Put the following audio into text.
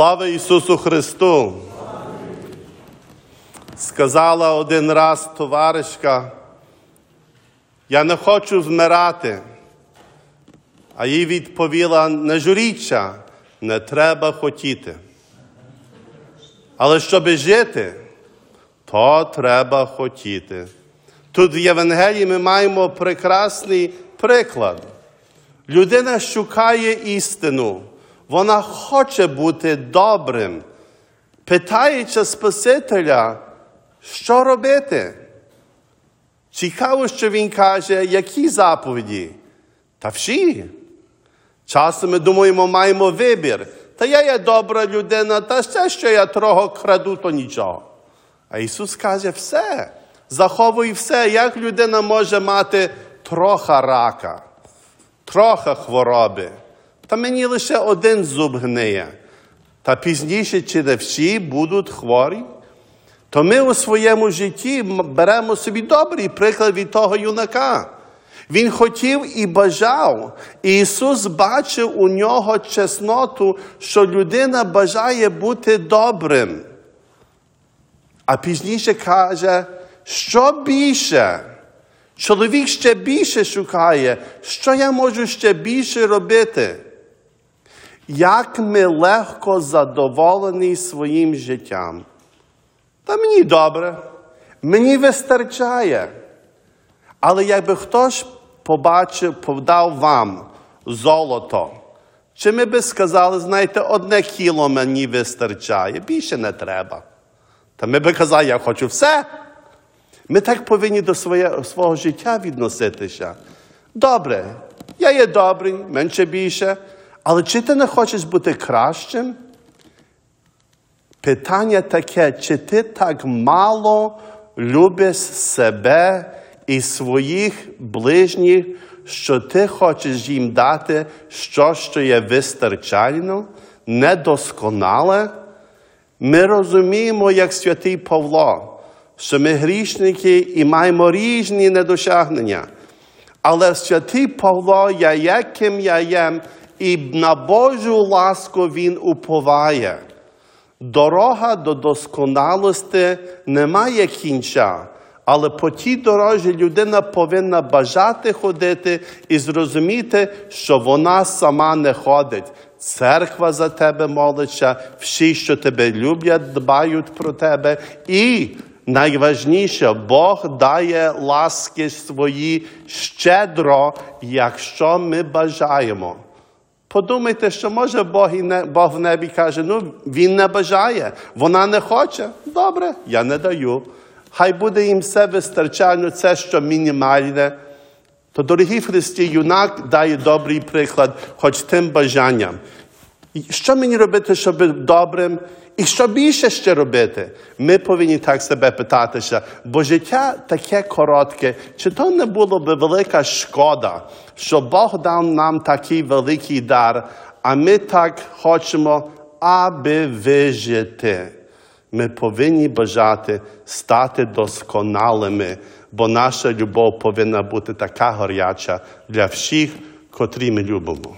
Слава Ісусу Христу! Сказала один раз товаришка, я не хочу вмирати. А їй відповіла не журіться, не треба хотіти. Але щоб жити, то треба хотіти. Тут в Євангелії ми маємо прекрасний приклад. Людина шукає істину, вона хоче бути добрим, питаючи Спасителя, що робити. Цікаво, що він каже, які заповіді? Та всі. Часом ми думаємо, маємо вибір. Та я є добра людина, та все, що я трохи краду, то нічого. А Ісус каже, все. Заховуй все, як людина може мати трохи рака, трохи хвороби. Та мені лише один зуб гниє. Та пізніше, чи не всі будуть хворі? То ми у своєму житті беремо собі добрий приклад від того юнака. Він хотів і бажав. І Ісус бачив у нього чесноту, що людина бажає бути добрим. А пізніше каже, що більше? Чоловік ще більше шукає, що я можу ще більше робити? Як ми легко задоволені своїм життям? Та мені добре, мені вистачає. Але якби хтось побачив, подав вам золото, чи ми би сказали, знаєте, одне кіло мені вистачає, більше не треба. Та ми би казали, я хочу все. Ми так повинні до своє, свого життя відноситися. Добре, я є добрий, менше більше, але чи ти не хочеш бути кращим? Питання таке, чи ти так мало любиш себе і своїх ближніх, що ти хочеш їм дати щось, що є вистачально, недосконале? Ми розуміємо, як святий Павло, що ми грішники і маємо різні недосягнення. Але святий Павло, я яким я єм, і на Божу ласку він уповає. Дорога до досконалості не має кінця, але по тій дорожі людина повинна бажати ходити і зрозуміти, що вона сама не ходить. Церква за тебе молиться, всі, що тебе люблять, дбають про тебе. І найважніше, Бог дає ласки свої щедро, якщо ми бажаємо. Подумайте, що може Бог, і не, Бог в небі каже, ну він не бажає, вона не хоче. Добре, я не даю. Хай буде їм все вистачально, це що мінімальне. То, дорогі Христі, юнак дає добрий приклад, хоч тим бажанням. Що мені робити, щоб добрим? І що більше ще робити? Ми повинні так себе питатися, бо життя таке коротке, чи то не було би велика шкода, що Бог дав нам такий великий дар, а ми так хочемо, аби вижити. Ми повинні бажати стати досконалими, бо наша любов повинна бути така горяча для всіх, котрі ми любимо.